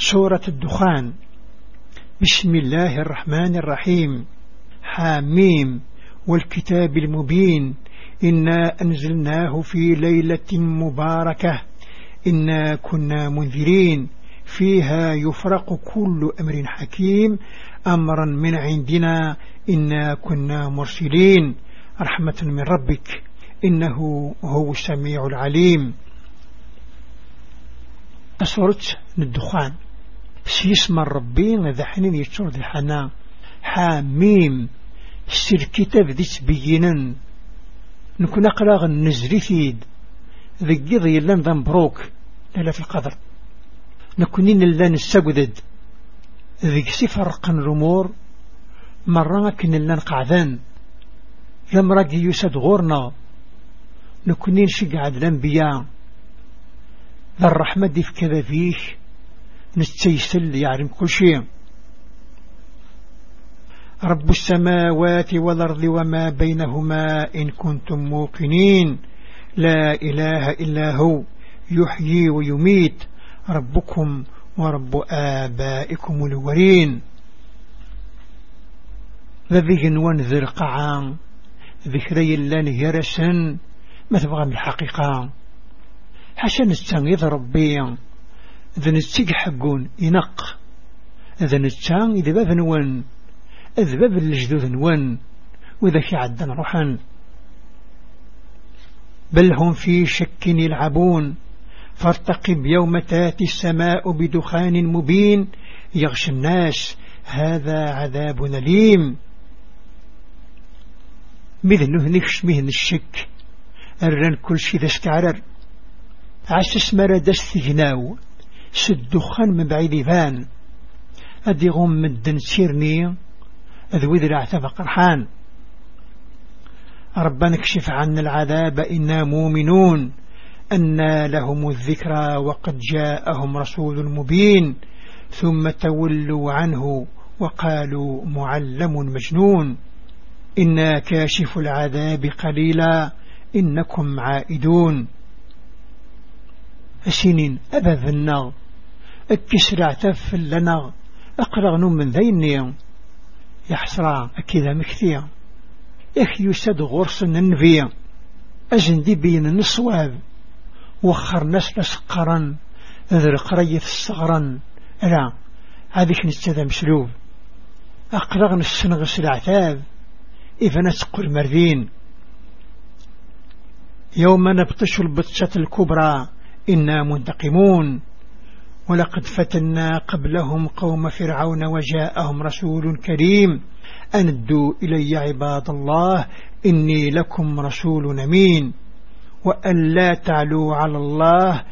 سورة الدخان. بسم الله الرحمن الرحيم. حاميم. والكتاب المبين. إنا أنزلناه في ليلة مباركة. إنا كنا منذرين. فيها يفرق كل أمر حكيم. أمرا من عندنا. إنا كنا مرسلين. رحمة من ربك. إنه هو السميع العليم. أسورة الدخان سيسمى الربي ذا حنين يتشور ذي حنا. حاميم. سير كتاب ذي تبينا نكون أقراغ النزري ثيد ذي قضي لن ذا مبروك لا في القدر. نكونين لن السقدد ذي سفرق الرمور مرة كن لن قعذان لمرق يسد غورنا. نكونين شقعد الأنبياء ذا الرحمة دي في كذا فيه نستيسل يعلم كل شيء. رب السماوات والأرض وما بينهما إن كنتم موقنين. لا إله إلا هو يحيي ويميت. ربكم ورب آبائكم الولين ذي ونذر قعان ذكري اللان يرسن. ما تبغى من الحقيقة؟ حسن التنغيظ ربي. ذا نتسيق حقون ينق. ذا نتسان إذا باب نوان إذا باب الجدود نوان وإذا في عدن روحا بل هم في شك يلعبون. فارتقب يوم تأتي السماء بدخان مبين. يغشى الناس هذا عذاب أليم. مذنه نكش مهن الشك؟ الرن كل شي ذا استعرر عسس مرد استغناو سدخان من بعيد فان أدي غم مدن سيرني أذوذ العتب قرحان. ربنا اكشف عنا العذاب إنا مؤمنون. أن لهم الذكرى وقد جاءهم رسول مبين. ثم تولوا عنه وقالوا معلم مجنون. إنا كاشف العذاب قليلا إنكم عائدون. السنين أبا النغ. الكسر اعتف لنا. أقرغ من ذيني يحسرا أكذا مكثيا إخ يسد غرس النبي أزن دي بين النصواب. وخر نسل سقرا. ذر قرية الصغرا لا هذيك نستذى مسلوب أقرغ نسنغس العتاب إذا نسقر مرذين. يوم نبطش البطشة الكبرى. إنا منتقمون. ولقد فتنا قبلهم قوم فرعون وجاءهم رسول كريم. أندوا إلي عباد الله إني لكم رسول أمين. وأن لا تعلوا على الله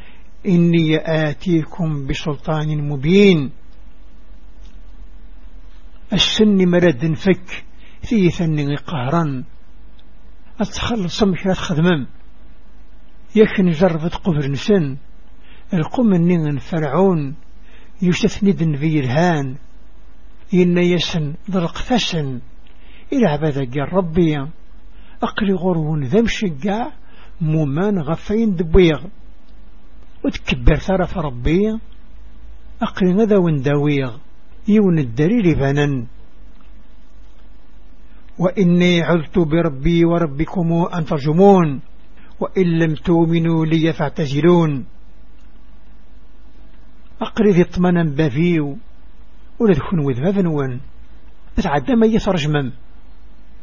إني آتيكم بسلطان مبين. السن مرد فك في ثن قهرا. أتخلص مكرة خدمم يكن جرفت قبر نسن. القم النين فرعون يستثني في الهان إن يسن ضرق ثسن إلى عبادة ربي أقلي غرون ذم شقاع مومان غفين دبيغ. وتكبر ثرف ربي أقلي غذا ونداويغ يون الدليل بنن وإني عذت بربي وربكم أن ترجمون وإن لم تؤمنوا لي فاعتزلون. أقرذ اطمنا بافيو ولا تكون وذ فنون تتعدى ما يترجمم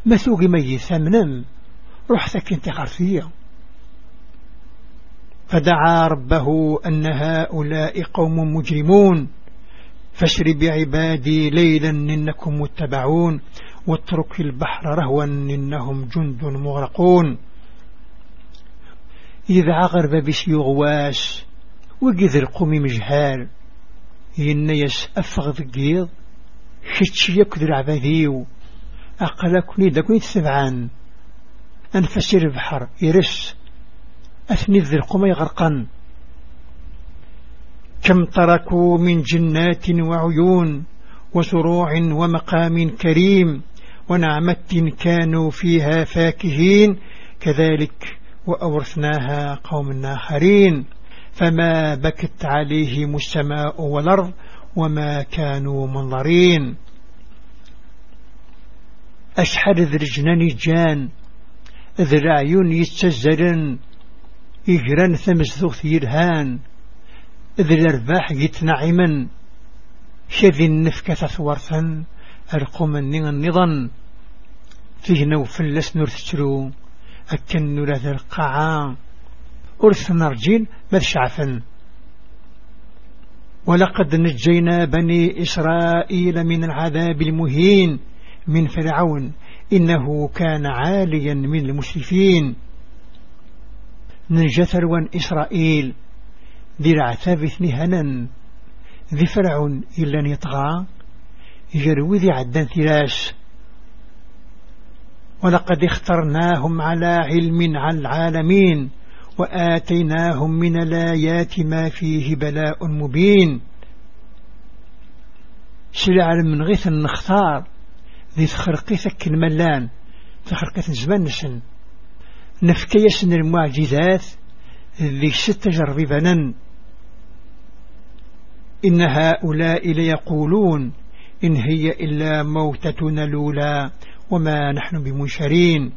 ما ثوقي ما يثمنم رحتك انت خرفية فدعا ربه أن هؤلاء قوم مجرمون. فاشر بعبادي ليلا إنكم متبعون. واترك البحر رهوا إنهم جند مغرقون. إذا عغر بابس يغواس وقذ القومي مجهال. ينيس أفغ ذقيض خدش يكذر عباديو أقلكني دكني تسبعان. أنفسي البحر يرس أثني ذي القومي غرقا كم تركوا من جنات وعيون وسروع ومقام كريم ونعمة كانوا فيها فاكهين. كذلك وأورثناها قوم آخرين فما بكت عليهم السماء والأرض وما كانوا منظرين. أشحر ذرجنان جان ذراعيون يتسزرن إجران ثمزثوث يرهان ذي الأرباح يتنعما شذي النفكة ثورثا أرقمني النظن فيه نوفلس نرثترو أكن نرث القاعة أرث نرجين ماذ شعفا ولقد نجينا بني إسرائيل من العذاب المهين من فرعون إنه كان عاليا من المسرفين. نجا ثروان إسرائيل ذي العتاب هنا ذي فرعون إلا يطغى يجروي ذي عدان ثلاث. ولقد اخترناهم على علم على العالمين. وآتيناهم من الآيات ما فيه بلاء مبين. سلع من غيث نختار ذي تخرقي ثك الملان تخرقي زمان نسن نفكي سن المعجزات ذي ست جربيبنا إن هؤلاء ليقولون إن هي إلا موتتنا الأولى وما نحن بمنشرين.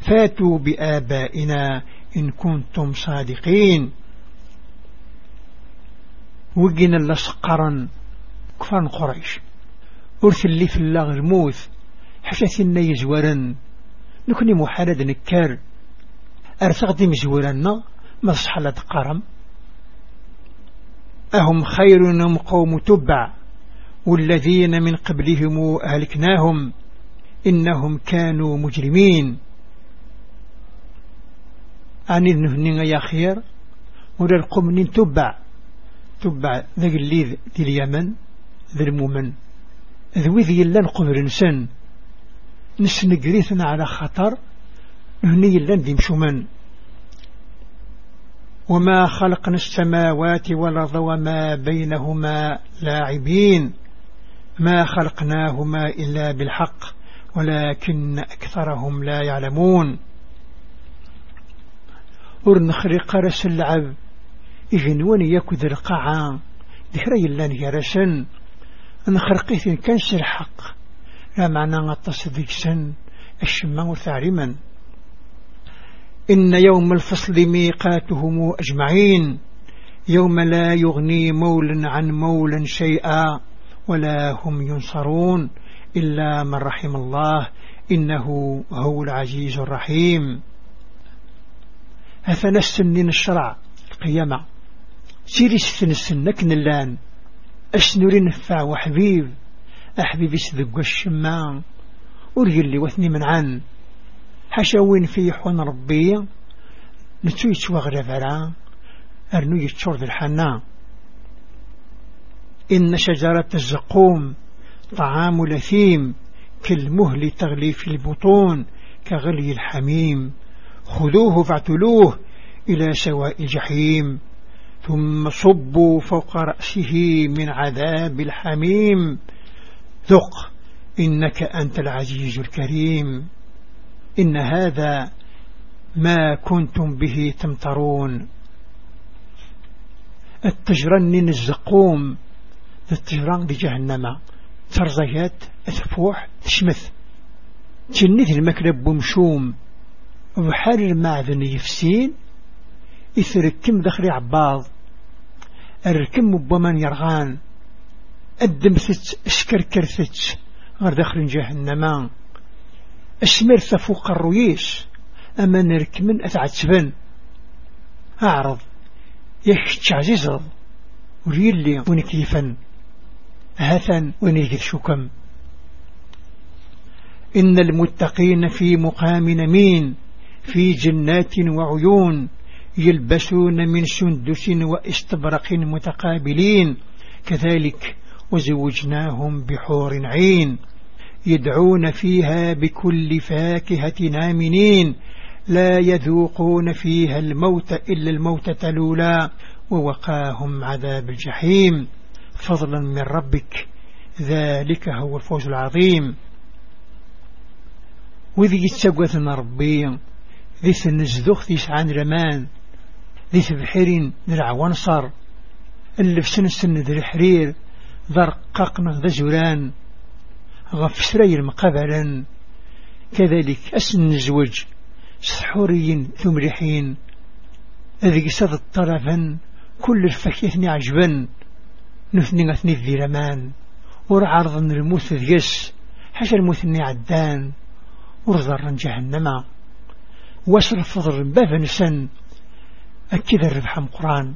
فاتوا بآبائنا إن كنتم صادقين. وقنا لسقرا كفان قريش. أرث اللي في الله الموت حشاثنا يزورا نكوني محارد نكار أرثغدي مزورنا مصحلة قرم. أهم خير قوم تبع والذين من قبلهم أهلكناهم. إنهم كانوا مجرمين. أني ذنهن يا خير ولا القوم تبع تبع ذاك اللي ذي اليمن ذي المؤمن ذوي ذي اللان قبر نسن نسن قريثنا على خطر هني اللان ذي مشومن. وما خلقنا السماوات والأرض وما بينهما لاعبين. ما خلقناهما إلا بالحق ولكن أكثرهم لا يعلمون. ورنخرق رس اللعب. إجنون يكذ القاعة. ذكري اللان يرسن نخرقيث كنس الحق لا معنى غطس ذيكسن الشمع ثارما إن يوم الفصل ميقاتهم أجمعين. يوم لا يغني مول عن مول شيئا. ولا هم ينصرون. إلا من رحم الله. إنه هو العزيز الرحيم. أفنستنين الشرع القيامة. سيري ستنسنك نلان. أسنوري نفع وحبيب؟ أحبيبي سذق الشماء ورجل لي وثني من عن حشاوين في حون ربي. نتو يتوغر فرا أرنو يتشور ذي الحنا. إن شجرة الزقوم طعام لثيم. كالمهل تغلي في البطون. كغلي الحميم. خذوه فاعتلوه إلى سواء الجحيم ثم صبوا فوق رأسه من عذاب الحميم. ذق إنك أنت العزيز الكريم. إن هذا ما كنتم به تمترون. التجرن الزقوم التجران بجهنم. ترزيات تفوح تشمث. تشنث المكلب بمشوم. وبحال المعدن يفسين يثركم دخلي عباض. الركم بمن يرغان. الدمثت اشكركرثت غير داخل جهنم. اسمر فوق الرويش أما نركمن أتعتبن أعرض يكتش عزيزر وريلي ونكيفا هثا ونيجد شكم؟ إن المتقين في مقام نمين. في جنات وعيون يلبسون من سندس واستبرق متقابلين. كذلك وزوجناهم بحور عين يدعون فيها بكل فاكهة نامنين. لا يذوقون فيها الموت إلا الموتة الأولى ووقاهم عذاب الجحيم. فضلا من ربك ذلك هو الفوز العظيم. وذي يتسقوثنا ربي. ذي سنزدوخ عن رمان ذي تبحيرين درع ونصر اللي في سن سن ذي الحرير ذا رقاقنا ذا زولان غف سرير مقابلا كذلك أسن الزوج سحوريين ثمرحين ذي قصد الطرفا كل الفكيثني عجبا نثني غثني الذيرمان ور عرض الموت ذيس حاشا الموت عدان ورزر جهنم. واسر فضر باب نسن أكد الربح قرآن.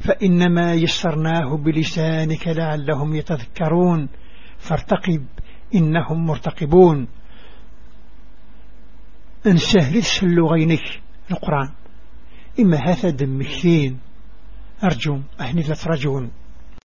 فإنما يسرناه بلسانك لعلهم يتذكرون. فارتقب إنهم مرتقبون. انسهل اللغينك القرآن. إما هذا دمكثين أرجو أهني ترجون